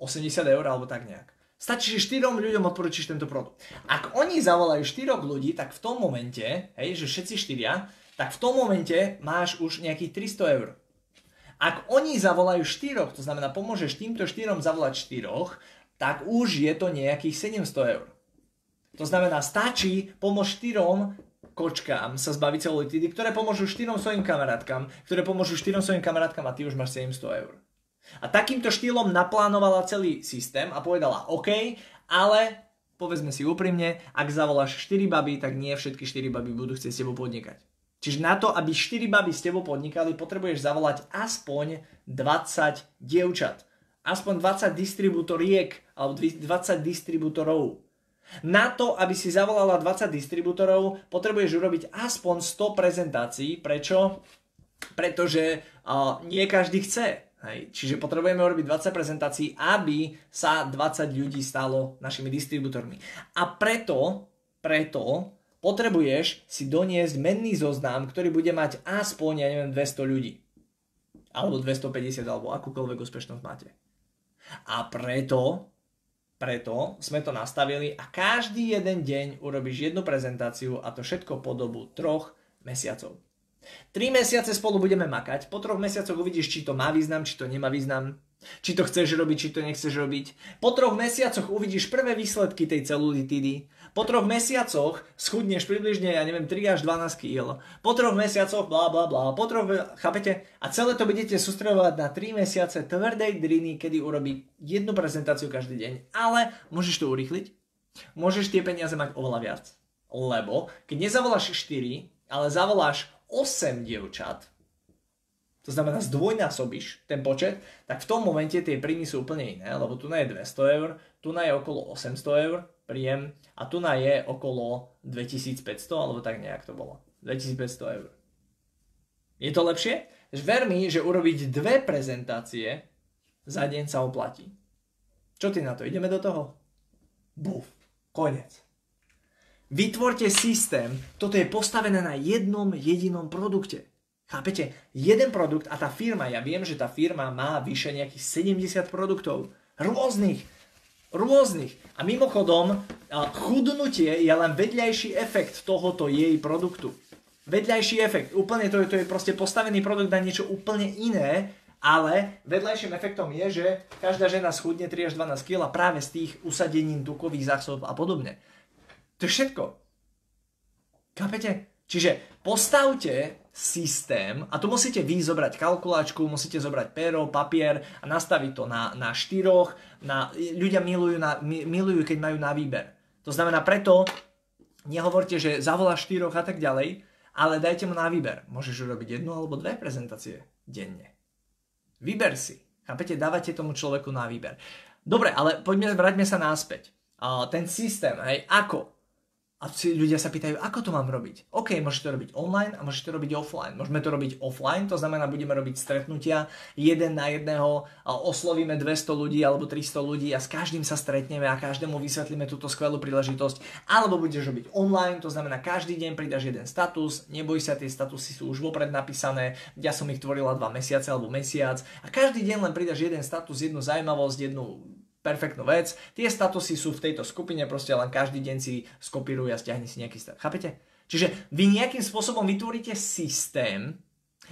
80 eur alebo tak nejak. Stačí, že 4 ľuďom odporučíš tento produkt. Ak oni zavolajú 4 ľudí, tak v tom momente, hej, že všetci 4, tak v tom momente máš už nejakých 300 eur. Ak oni zavolajú 4, to znamená pomôžeš týmto 4 zavolať 4, tak už je to nejakých 700 eur. To znamená, stačí pomôcť 4 kočkám sa zbaviť celulitidy, ktoré pomôžu štyrom svojim kamarátkam, ktoré pomôžu štyrom svojim kamarátkam a ty už máš 700 eur. A takýmto štýlom naplánovala celý systém a povedala OK, ale povedzme si úprimne, ak zavoláš 4 baby, tak nie všetky 4 baby budú chcieť s tebou podnikať. Čiže na to, aby 4 baby s tebou podnikali, potrebuješ zavolať aspoň 20 dievčat. Aspoň 20 distribútoriek alebo 20 distribútorov. Na to, aby si zavolala 20 distribútorov, potrebuješ urobiť aspoň 100 prezentácií. Prečo? Pretože uh, nie každý chce. Hej. Čiže potrebujeme urobiť 20 prezentácií, aby sa 20 ľudí stalo našimi distribútormi. A preto, preto potrebuješ si doniesť menný zoznam, ktorý bude mať aspoň, ja neviem, 200 ľudí. Alebo 250, alebo akúkoľvek úspešnosť máte. A preto preto sme to nastavili a každý jeden deň urobíš jednu prezentáciu a to všetko po dobu troch mesiacov. Tri mesiace spolu budeme makať, po troch mesiacoch uvidíš, či to má význam, či to nemá význam, či to chceš robiť, či to nechceš robiť. Po troch mesiacoch uvidíš prvé výsledky tej celulitidy. Po troch mesiacoch schudneš približne, ja neviem, 3 až 12 kg. Po troch mesiacoch bla bla bla. Po troch, chápete? A celé to budete sústredovať na 3 mesiace tvrdej driny, kedy urobí jednu prezentáciu každý deň. Ale môžeš to urýchliť. Môžeš tie peniaze mať oveľa viac. Lebo keď nezavoláš 4, ale zavoláš 8 dievčat, to znamená zdvojnásobíš ten počet, tak v tom momente tie príjmy sú úplne iné, lebo tu je 200 eur, tu je okolo 800 eur, príjem a tu na je okolo 2500, alebo tak nejak to bolo. 2500 eur. Je to lepšie? Ver mi, že urobiť dve prezentácie za deň sa oplatí. Čo ty na to? Ideme do toho? Buf. Konec. Vytvorte systém. Toto je postavené na jednom jedinom produkte. Chápete? Jeden produkt a tá firma, ja viem, že tá firma má vyše nejakých 70 produktov. Rôznych rôznych. A mimochodom, chudnutie je len vedľajší efekt tohoto jej produktu. Vedľajší efekt. Úplne to je, to je proste postavený produkt na niečo úplne iné, ale vedľajším efektom je, že každá žena schudne 3 až 12 kg práve z tých usadením tukových zásob a podobne. To je všetko. Chápete? Čiže postavte systém a tu musíte vy zobrať kalkulačku, musíte zobrať pero, papier a nastaviť to na, na štyroch. Na, ľudia milujú, na, milujú, keď majú na výber. To znamená preto, nehovorte, že zavoláš štyroch a tak ďalej, ale dajte mu na výber. Môžeš urobiť jednu alebo dve prezentácie denne. Vyber si. Chápete? Dávate tomu človeku na výber. Dobre, ale poďme, vráťme sa náspäť. Uh, ten systém, hej, ako? A si ľudia sa pýtajú, ako to mám robiť? OK, môžete to robiť online a môžete to robiť offline. Môžeme to robiť offline, to znamená, budeme robiť stretnutia jeden na jedného, a oslovíme 200 ľudí alebo 300 ľudí a s každým sa stretneme a každému vysvetlíme túto skvelú príležitosť. Alebo budeš robiť online, to znamená, každý deň pridaš jeden status, neboj sa, tie statusy sú už vopred napísané, ja som ich tvorila dva mesiace alebo mesiac a každý deň len pridaš jeden status, jednu zaujímavosť, jednu perfektnú vec. Tie statusy sú v tejto skupine, proste len každý deň si skopíruj a stiahni si nejaký status. Chápete? Čiže vy nejakým spôsobom vytvoríte systém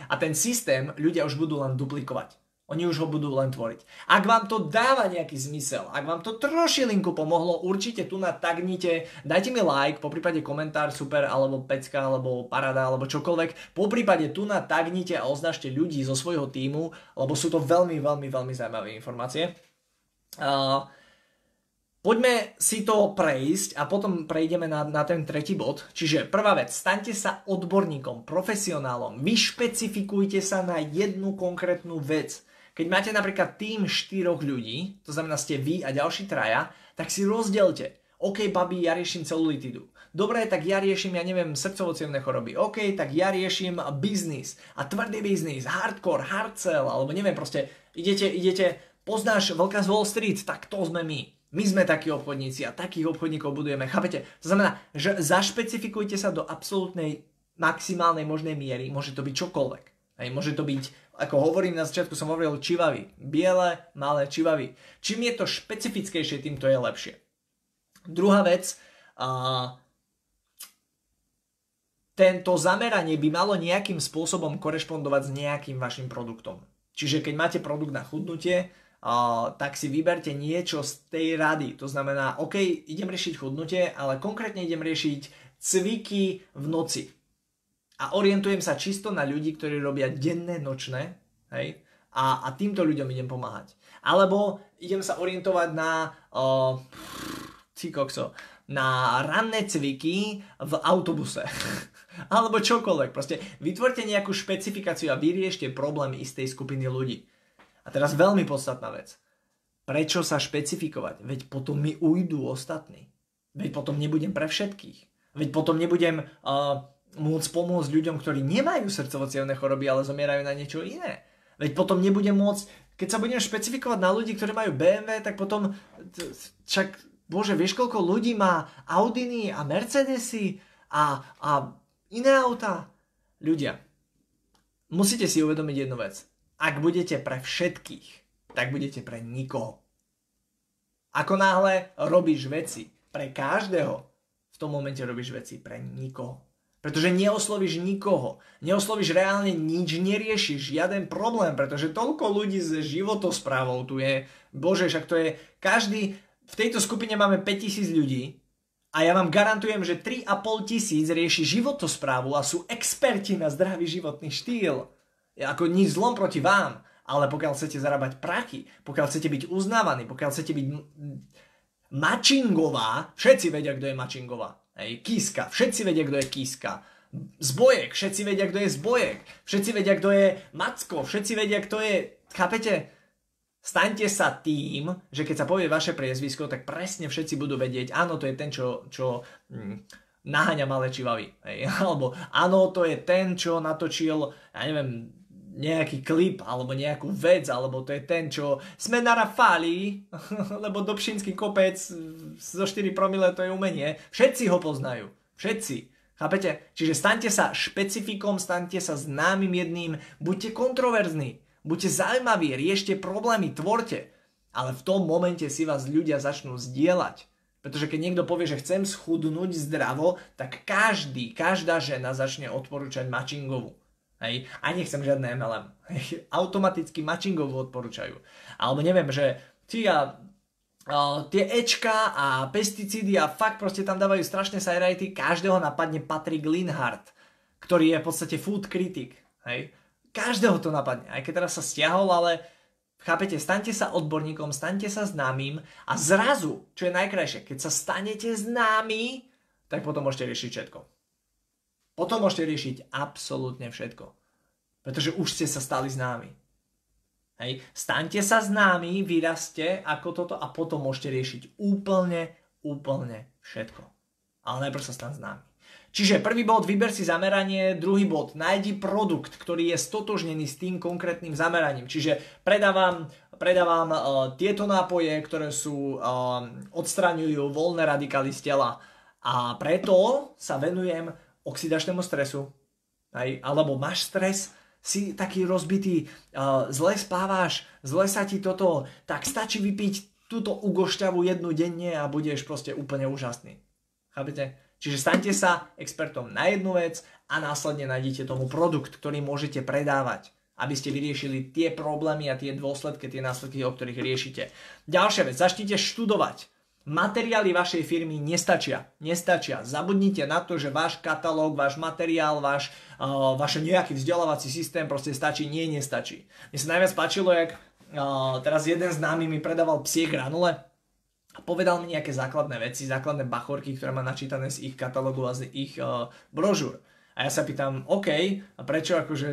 a ten systém ľudia už budú len duplikovať. Oni už ho budú len tvoriť. Ak vám to dáva nejaký zmysel, ak vám to trošilinku pomohlo, určite tu na tagnite, dajte mi like, po prípade komentár super, alebo pecka, alebo parada, alebo čokoľvek. Po prípade tu na tagnite a označte ľudí zo svojho týmu, lebo sú to veľmi, veľmi, veľmi zaujímavé informácie. Uh, poďme si to prejsť a potom prejdeme na, na ten tretí bod. Čiže prvá vec, staňte sa odborníkom, profesionálom, vyšpecifikujte sa na jednu konkrétnu vec. Keď máte napríklad tým štyroch ľudí, to znamená ste vy a ďalší traja, tak si rozdielte. OK, babi, ja riešim celulitidu. Dobre, tak ja riešim, ja neviem, srdcovo choroby. OK, tak ja riešim biznis. A tvrdý biznis, hardcore, hard sell, alebo neviem, proste idete, idete poznáš veľká z Wall Street, tak to sme my. My sme takí obchodníci a takých obchodníkov budujeme. Chápete? To znamená, že zašpecifikujte sa do absolútnej maximálnej možnej miery, môže to byť čokoľvek. Hej, môže to byť, ako hovorím na začiatku, som hovoril čivavy. Biele, malé čivavy. Čím je to špecifickejšie, tým to je lepšie. Druhá vec, uh, tento zameranie by malo nejakým spôsobom korešpondovať s nejakým vašim produktom. Čiže keď máte produkt na chudnutie, tak si vyberte niečo z tej rady. To znamená, OK, idem riešiť chudnutie, ale konkrétne idem riešiť cviky v noci. A orientujem sa čisto na ľudí, ktorí robia denné, nočné, hej? A, a týmto ľuďom idem pomáhať. Alebo idem sa orientovať na uh, kokso, na ranné cviky v autobuse. <laughs> Alebo čokoľvek. Proste vytvorte nejakú špecifikáciu a vyriešte problém istej skupiny ľudí. A teraz veľmi podstatná vec. Prečo sa špecifikovať? Veď potom mi ujdú ostatní. Veď potom nebudem pre všetkých. Veď potom nebudem uh, môcť pomôcť ľuďom, ktorí nemajú srdcovo choroby, ale zomierajú na niečo iné. Veď potom nebudem môcť, keď sa budem špecifikovať na ľudí, ktorí majú BMW, tak potom však, bože, vieš koľko ľudí má Audiny a Mercedesy a, a iné autá? Ľudia, musíte si uvedomiť jednu vec. Ak budete pre všetkých, tak budete pre nikoho. Ako náhle robíš veci pre každého, v tom momente robíš veci pre nikoho. Pretože neoslovíš nikoho. Neoslovíš reálne nič, neriešiš žiaden problém, pretože toľko ľudí s životosprávou tu je. Bože, však to je každý... V tejto skupine máme 5000 ľudí a ja vám garantujem, že 3,5 tisíc rieši životosprávu a sú experti na zdravý životný štýl ako nič zlom proti vám, ale pokiaľ chcete zarábať prachy, pokiaľ chcete byť uznávaní, pokiaľ chcete byť mačingová, všetci vedia, kto je mačingová. Hej, kíska, všetci vedia, kto je kíska. Zbojek, všetci vedia, kto je zbojek. Všetci vedia, kto je macko, všetci vedia, kto je... Chápete? Staňte sa tým, že keď sa povie vaše priezvisko, tak presne všetci budú vedieť, áno, to je ten, čo, čo hm, naháňa malé čivavy. Hej. <laughs> Alebo áno, to je ten, čo natočil, ja neviem, nejaký klip alebo nejakú vec, alebo to je ten, čo sme na Rafali, <laughs> lebo Dobšinský kopec zo 4 promile to je umenie. Všetci ho poznajú. Všetci. Chápete? Čiže staňte sa špecifikom, staňte sa známym jedným, buďte kontroverzní, buďte zaujímaví, riešte problémy, tvorte. Ale v tom momente si vás ľudia začnú zdieľať. Pretože keď niekto povie, že chcem schudnúť zdravo, tak každý, každá žena začne odporúčať mačingovú. Hej? A nechcem žiadne MLM. <laughs> Automaticky matchingovo odporúčajú. Alebo neviem, že ty a tie Ečka a pesticídy a fakt proste tam dávajú strašné sajrajty, každého napadne Patrick Linhardt, ktorý je v podstate food critic. Hej? Každého to napadne. Aj keď teraz sa stiahol, ale chápete, staňte sa odborníkom, staňte sa známym a zrazu, čo je najkrajšie, keď sa stanete známy, tak potom môžete riešiť všetko. Potom môžete riešiť absolútne všetko. Pretože už ste sa stali známi. Hej. Staňte sa známi, vyraste ako toto a potom môžete riešiť úplne, úplne všetko. Ale najprv sa stan známi. Čiže prvý bod, vyber si zameranie, druhý bod, nájdi produkt, ktorý je stotožnený s tým konkrétnym zameraním. Čiže predávam, predávam uh, tieto nápoje, ktoré sú, uh, odstraňujú voľné radikály z tela. A preto sa venujem oxidačnému stresu, aj, alebo máš stres, si taký rozbitý, zle spávaš, zle sa ti toto, tak stačí vypiť túto ugošťavu jednu denne a budeš proste úplne úžasný. Chápete? Čiže staňte sa expertom na jednu vec a následne nájdete tomu produkt, ktorý môžete predávať, aby ste vyriešili tie problémy a tie dôsledky, tie následky, o ktorých riešite. Ďalšia vec, začnite študovať. Materiály vašej firmy nestačia. Nestačia. Zabudnite na to, že váš katalóg, váš materiál, váš, uh, váš nejaký vzdelávací systém proste stačí. Nie, nestačí. Mne sa najviac páčilo, jak uh, teraz jeden známy mi predával psie granule a povedal mi nejaké základné veci, základné bachorky, ktoré má načítané z ich katalógu a z ich uh, brožúr. A ja sa pýtam, OK, a prečo akože,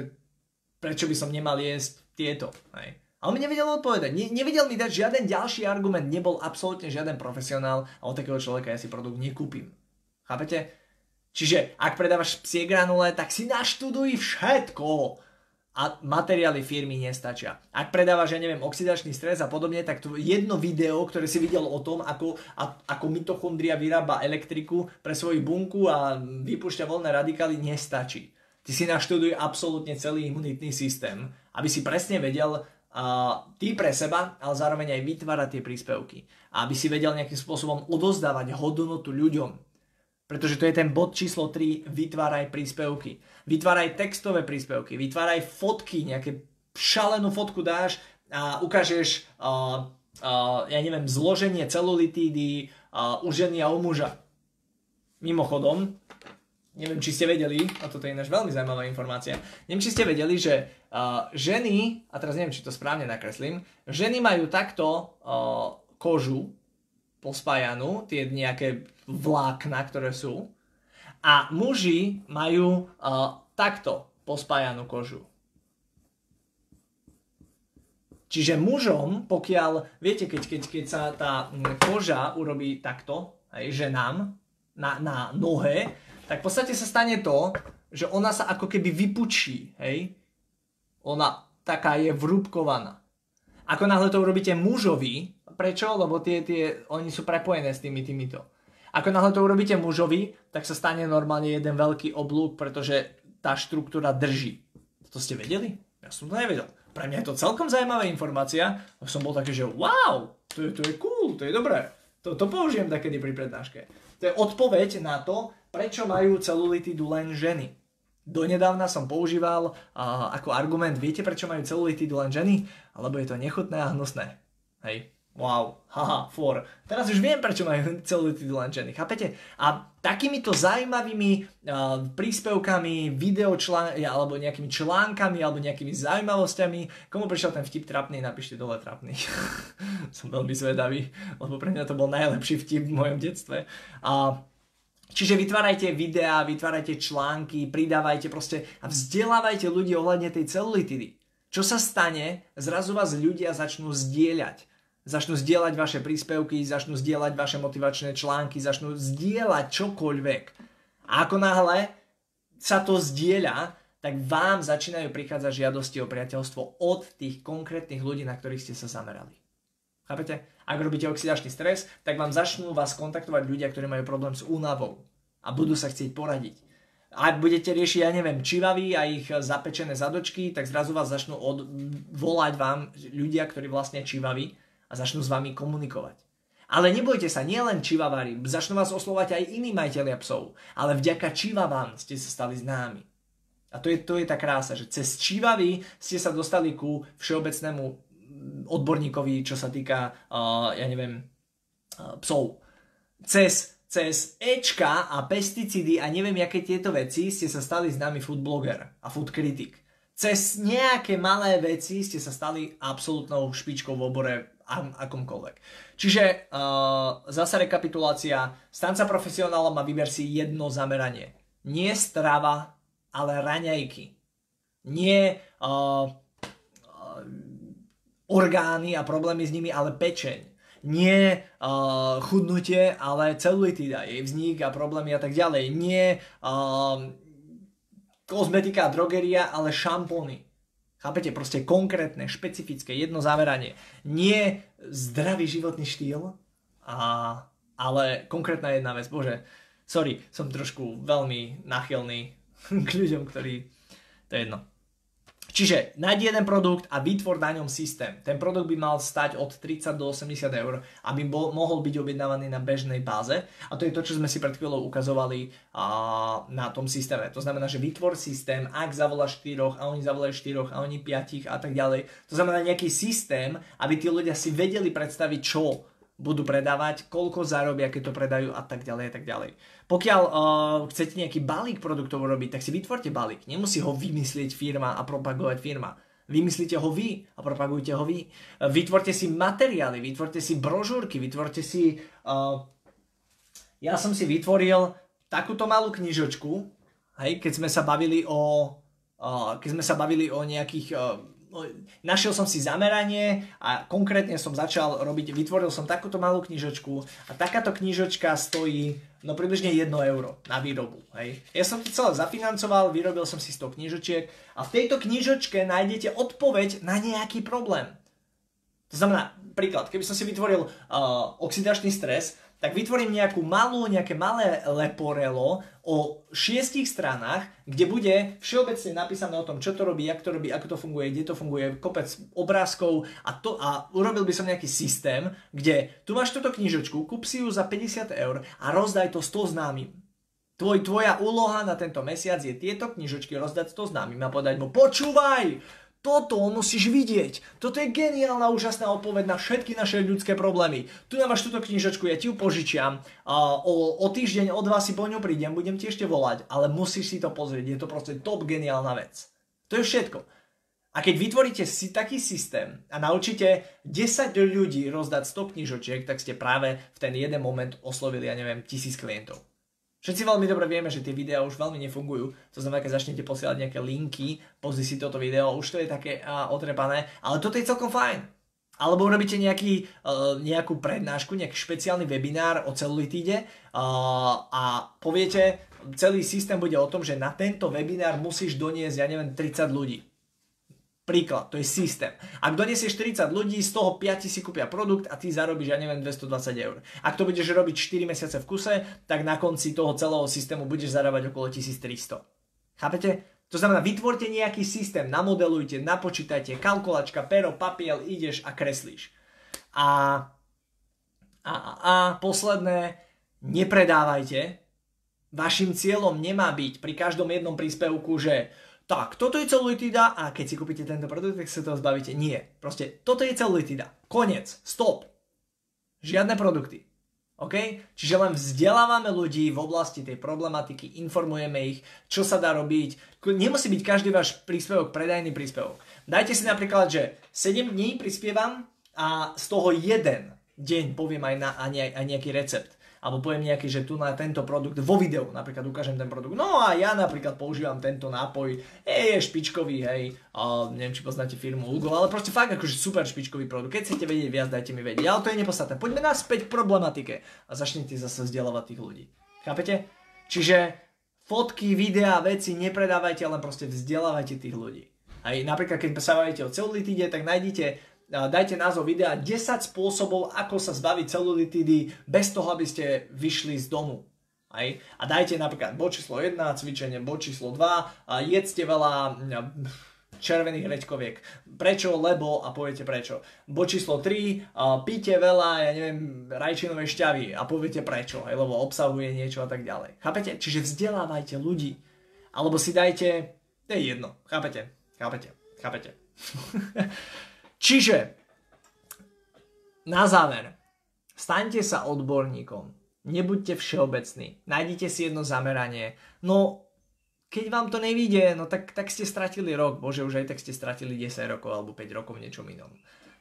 prečo by som nemal jesť tieto? Hej? A on mi nevedel odpovedať. Ne, nevedel mi dať žiaden ďalší argument. Nebol absolútne žiaden profesionál a od takého človeka ja si produkt nekúpim. Chápete? Čiže ak predávaš psie granule, tak si naštuduj všetko. a materiály firmy nestačia. Ak predávaš, ja neviem, oxidačný stres a podobne, tak to jedno video, ktoré si videl o tom, ako, a, ako mitochondria vyrába elektriku pre svoju bunku a vypúšťa voľné radikály, nestačí. Ty si naštuduj absolútne celý imunitný systém, aby si presne vedel, ty pre seba, ale zároveň aj vytvárať tie príspevky. Aby si vedel nejakým spôsobom odozdávať hodnotu ľuďom. Pretože to je ten bod číslo 3, vytváraj príspevky. Vytváraj textové príspevky, vytváraj fotky, nejaké šalenú fotku dáš a ukážeš, uh, uh, ja neviem, zloženie celulitídy uh, u ženy a u muža. Mimochodom, neviem, či ste vedeli, a toto je ináč veľmi zaujímavá informácia, neviem, či ste vedeli, že uh, ženy, a teraz neviem, či to správne nakreslím, ženy majú takto uh, kožu pospájanú, tie nejaké vlákna, ktoré sú. A muži majú uh, takto pospájanú kožu. Čiže mužom, pokiaľ, viete, keď, keď, keď sa tá koža urobí takto, aj ženám, na, na nohe, tak v podstate sa stane to, že ona sa ako keby vypučí, hej? Ona taká je vrúbkovaná. Ako náhle to urobíte mužovi, prečo? Lebo tie, tie, oni sú prepojené s tými týmito. Ako náhle to urobíte mužovi, tak sa stane normálne jeden veľký oblúk, pretože tá štruktúra drží. To ste vedeli? Ja som to nevedel. Pre mňa je to celkom zaujímavá informácia. Som bol taký, že wow, to je, to je cool, to je dobré. To, to použijem takedy pri prednáške. To je odpoveď na to, prečo majú celulitidu len ženy. Donedávna som používal uh, ako argument, viete prečo majú celulitidu len ženy? Lebo je to nechutné a hnusné. Hej. Wow, haha, for. Teraz už viem, prečo majú celulitidu len ženy, chápete? A takýmito zaujímavými uh, príspevkami, videočlán, alebo nejakými článkami, alebo nejakými zaujímavosťami, komu prišiel ten vtip trapný, napíšte dole trapný. <laughs> Som veľmi zvedavý, lebo pre mňa to bol najlepší vtip v mojom detstve. A Čiže vytvárajte videá, vytvárajte články, pridávajte proste a vzdelávajte ľudí ohľadne tej celulitidy. Čo sa stane? Zrazu vás ľudia začnú zdieľať začnú zdieľať vaše príspevky, začnú zdieľať vaše motivačné články, začnú zdieľať čokoľvek. A ako náhle sa to zdieľa, tak vám začínajú prichádzať žiadosti o priateľstvo od tých konkrétnych ľudí, na ktorých ste sa zamerali. Chápete? Ak robíte oxidačný stres, tak vám začnú vás kontaktovať ľudia, ktorí majú problém s únavou a budú sa chcieť poradiť. Ak budete riešiť, ja neviem, čivavy a ich zapečené zadočky, tak zrazu vás začnú od, volať vám ľudia, ktorí vlastne čivaví a začnú s vami komunikovať. Ale nebojte sa, nielen čivavári, začnú vás oslovať aj iní majiteľia psov, ale vďaka čivavám ste sa stali známi. A to je, to je tá krása, že cez čivavy ste sa dostali ku všeobecnému odborníkovi, čo sa týka, uh, ja neviem, uh, psov. Cez, cez Ečka a pesticídy a neviem, aké tieto veci ste sa stali známy food blogger a food kritik. Cez nejaké malé veci ste sa stali absolútnou špičkou v obore akomkoľvek. Čiže uh, zasa rekapitulácia. Stanca profesionála má vyber si jedno zameranie. Nie strava, ale raňajky. Nie uh, uh, orgány a problémy s nimi, ale pečeň. Nie uh, chudnutie, ale celulitída, jej vznik a problémy a tak ďalej. Nie uh, kozmetika a drogeria, ale šampóny. Chápete? Proste konkrétne, špecifické, jedno zameranie. Nie zdravý životný štýl, a, ale konkrétna jedna vec. Bože, sorry, som trošku veľmi nachylný <laughs> k ľuďom, ktorí... To je jedno. Čiže nájdi jeden produkt a vytvor na ňom systém. Ten produkt by mal stať od 30 do 80 eur, aby bol, mohol byť objednávaný na bežnej báze. A to je to, čo sme si pred chvíľou ukazovali a, na tom systéme. To znamená, že vytvor systém, ak zavoláš 4 a oni zavolajú 4 a oni 5 a tak ďalej. To znamená nejaký systém, aby tí ľudia si vedeli predstaviť, čo budú predávať, koľko zarobia, keď to predajú a tak ďalej a tak ďalej. Pokiaľ uh, chcete nejaký balík produktov robiť, tak si vytvorte balík. Nemusí ho vymyslieť firma a propagovať firma. Vymyslíte ho vy a propagujte ho vy. Vytvorte si materiály, vytvorte si brožúrky, vytvorte si... Uh, ja som si vytvoril takúto malú knižočku, hej, keď sme sa bavili o, uh, keď sme sa bavili o nejakých uh, našiel som si zameranie a konkrétne som začal robiť, vytvoril som takúto malú knižočku a takáto knižočka stojí No približne 1 euro na výrobu. Hej. Ja som to celé zafinancoval, vyrobil som si 100 knižočiek a v tejto knižočke nájdete odpoveď na nejaký problém. To znamená, príklad, keby som si vytvoril uh, oxidačný stres, tak vytvorím nejakú malú, nejaké malé leporelo o šiestich stranách, kde bude všeobecne napísané o tom, čo to robí, jak to robí, ako to funguje, kde to funguje, kopec obrázkov a, to, a urobil by som nejaký systém, kde tu máš túto knižočku, kúp si ju za 50 eur a rozdaj to 100 známym. Tvoj, tvoja úloha na tento mesiac je tieto knižočky rozdať 100 známym a povedať mu, počúvaj, toto musíš vidieť. Toto je geniálna, úžasná odpoveď na všetky naše ľudské problémy. Tu máš túto knižočku, ja ti ju požičiam. O, o týždeň, o dva si po ňu prídem, budem ti ešte volať, ale musíš si to pozrieť. Je to proste top geniálna vec. To je všetko. A keď vytvoríte si taký systém a naučíte 10 ľudí rozdať 100 knižočiek, tak ste práve v ten jeden moment oslovili, ja neviem, tisíc klientov. Všetci veľmi dobre vieme, že tie videá už veľmi nefungujú. To znamená, keď začnete posielať nejaké linky, pozri si toto video, už to je také uh, otrepané, ale toto je celkom fajn. Alebo urobíte nejaký, uh, nejakú prednášku, nejaký špeciálny webinár o celulitíde uh, a poviete, celý systém bude o tom, že na tento webinár musíš doniesť, ja neviem, 30 ľudí. Príklad, to je systém. Ak donesieš 40 ľudí, z toho 5 si kúpia produkt a ty zarobíš, ja neviem, 220 eur. Ak to budeš robiť 4 mesiace v kuse, tak na konci toho celého systému budeš zarábať okolo 1300. Chápete? To znamená, vytvorte nejaký systém, namodelujte, napočítajte, kalkulačka, pero, papier, ideš a kreslíš. A, a, a, a posledné, nepredávajte. Vašim cieľom nemá byť pri každom jednom príspevku, že tak, toto je celulitida a keď si kúpite tento produkt, tak sa toho zbavíte. Nie. Proste, toto je celulitida. Konec. Stop. Žiadne produkty. OK? Čiže len vzdelávame ľudí v oblasti tej problematiky, informujeme ich, čo sa dá robiť. Nemusí byť každý váš príspevok predajný príspevok. Dajte si napríklad, že 7 dní prispievam a z toho jeden deň poviem aj, na, aj nejaký recept alebo poviem nejaký, že tu na tento produkt vo videu napríklad ukážem ten produkt. No a ja napríklad používam tento nápoj, je, je špičkový, hej, a neviem, či poznáte firmu Hugo, ale proste fakt akože super špičkový produkt. Keď chcete vedieť viac, dajte mi vedieť. Ale to je nepodstatné. Poďme naspäť k problematike a začnite zase vzdelávať tých ľudí. Chápete? Čiže fotky, videá, veci nepredávajte, len proste vzdelávajte tých ľudí. Aj napríklad, keď sa bavíte o celulitíde, tak nájdite dajte názov videa 10 spôsobov, ako sa zbaviť celulitidy bez toho, aby ste vyšli z domu. Aj? A dajte napríklad bod číslo 1, cvičenie bod číslo 2, a jedzte veľa červených reďkoviek. Prečo? Lebo a poviete prečo. Bod číslo 3, píte veľa, ja neviem, rajčinovej šťavy a poviete prečo, aj, lebo obsahuje niečo a tak ďalej. Chápete? Čiže vzdelávajte ľudí. Alebo si dajte, to je jedno, chápete? Chápete? Chápete? <laughs> Čiže, na záver, staňte sa odborníkom, nebuďte všeobecní, nájdite si jedno zameranie, no keď vám to nevíde, no tak, tak ste stratili rok, bože už aj tak ste stratili 10 rokov alebo 5 rokov v niečom inom.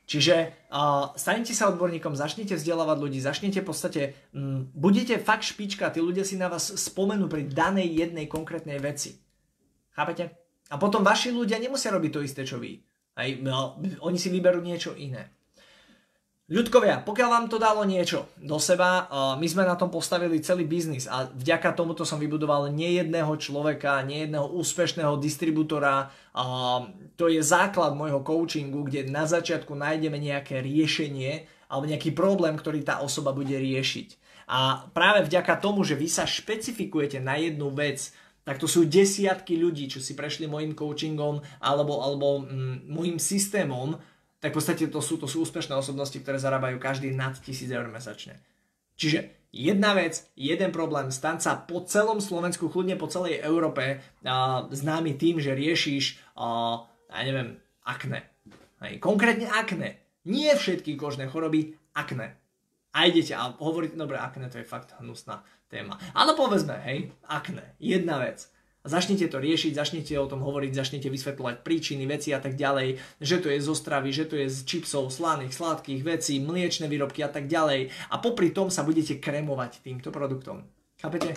Čiže uh, stanete sa odborníkom, začnete vzdelávať ľudí, začnete v podstate, um, budete fakt špička, tí ľudia si na vás spomenú pri danej jednej konkrétnej veci. Chápete? A potom vaši ľudia nemusia robiť to isté, čo vy. Aj, no, oni si vyberú niečo iné. Ľudkovia, pokiaľ vám to dalo niečo do seba, my sme na tom postavili celý biznis a vďaka tomuto som vybudoval nejedného človeka, nejedného úspešného distribútora. To je základ môjho coachingu, kde na začiatku nájdeme nejaké riešenie alebo nejaký problém, ktorý tá osoba bude riešiť. A práve vďaka tomu, že vy sa špecifikujete na jednu vec, tak to sú desiatky ľudí, čo si prešli môjim coachingom alebo, alebo mm, môjim systémom, tak v podstate to sú, to sú úspešné osobnosti, ktoré zarábajú každý nad 1000 eur mesačne. Čiže jedna vec, jeden problém, stan sa po celom Slovensku, chudne po celej Európe uh, známy tým, že riešiš, uh, ja neviem, akné. Hej, konkrétne akné. Nie všetky kožné choroby, akné. A idete a hovoríte, dobre, akné to je fakt hnusná téma. Ale povedzme, hej, akné, jedna vec. Začnite to riešiť, začnete o tom hovoriť, začnete vysvetľovať príčiny, veci a tak ďalej, že to je zo stravy, že to je z čipsov, slaných, sladkých vecí, mliečne výrobky a tak ďalej. A popri tom sa budete kremovať týmto produktom. Chápete?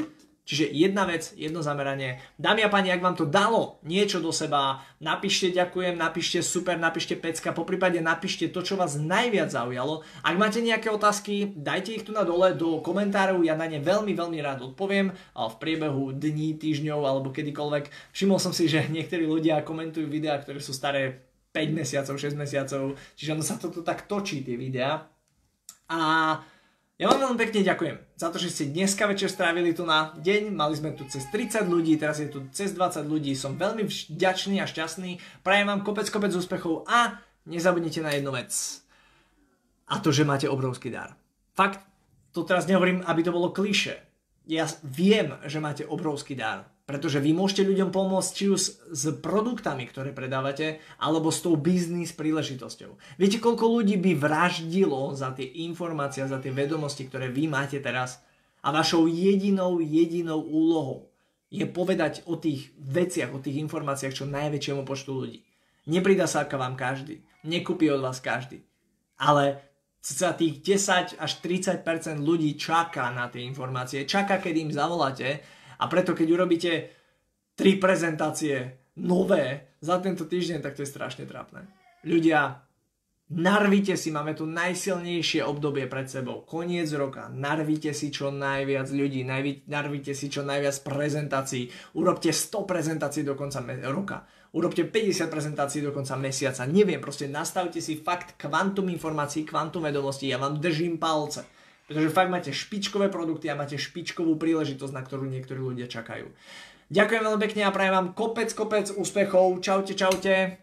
Čiže jedna vec, jedno zameranie. Dámy a páni, ak vám to dalo niečo do seba, napíšte ďakujem, napíšte super, napíšte pecka, po prípade napíšte to, čo vás najviac zaujalo. Ak máte nejaké otázky, dajte ich tu na dole do komentárov, ja na ne veľmi, veľmi rád odpoviem v priebehu dní, týždňov alebo kedykoľvek. Všimol som si, že <laughs> niektorí ľudia komentujú videá, ktoré sú staré 5 mesiacov, 6 mesiacov, čiže ono sa toto tak točí tie videá. A ja vám veľmi pekne ďakujem za to, že ste dneska večer strávili tu na deň. Mali sme tu cez 30 ľudí, teraz je tu cez 20 ľudí. Som veľmi vďačný a šťastný. Prajem vám kopec, kopec úspechov a nezabudnite na jednu vec. A to, že máte obrovský dar. Fakt, to teraz nehovorím, aby to bolo kliše. Ja viem, že máte obrovský dar. Pretože vy môžete ľuďom pomôcť či už s produktami, ktoré predávate, alebo s tou biznis príležitosťou. Viete, koľko ľudí by vraždilo za tie informácie, za tie vedomosti, ktoré vy máte teraz a vašou jedinou, jedinou úlohou je povedať o tých veciach, o tých informáciách čo najväčšiemu počtu ľudí. Nepridá sa k vám každý, nekúpi od vás každý, ale sa tých 10 až 30% ľudí čaká na tie informácie, čaká, keď im zavoláte a preto, keď urobíte tri prezentácie nové za tento týždeň, tak to je strašne trápne. Ľudia, narvite si, máme tu najsilnejšie obdobie pred sebou. Koniec roka, narvite si čo najviac ľudí, narvite si čo najviac prezentácií. Urobte 100 prezentácií do konca roka. Urobte 50 prezentácií do konca mesiaca. Neviem, proste nastavte si fakt kvantum informácií, kvantum vedomostí. Ja vám držím palce. Pretože fakt máte špičkové produkty a máte špičkovú príležitosť, na ktorú niektorí ľudia čakajú. Ďakujem veľmi pekne a prajem vám kopec, kopec úspechov. Čaute, čaute.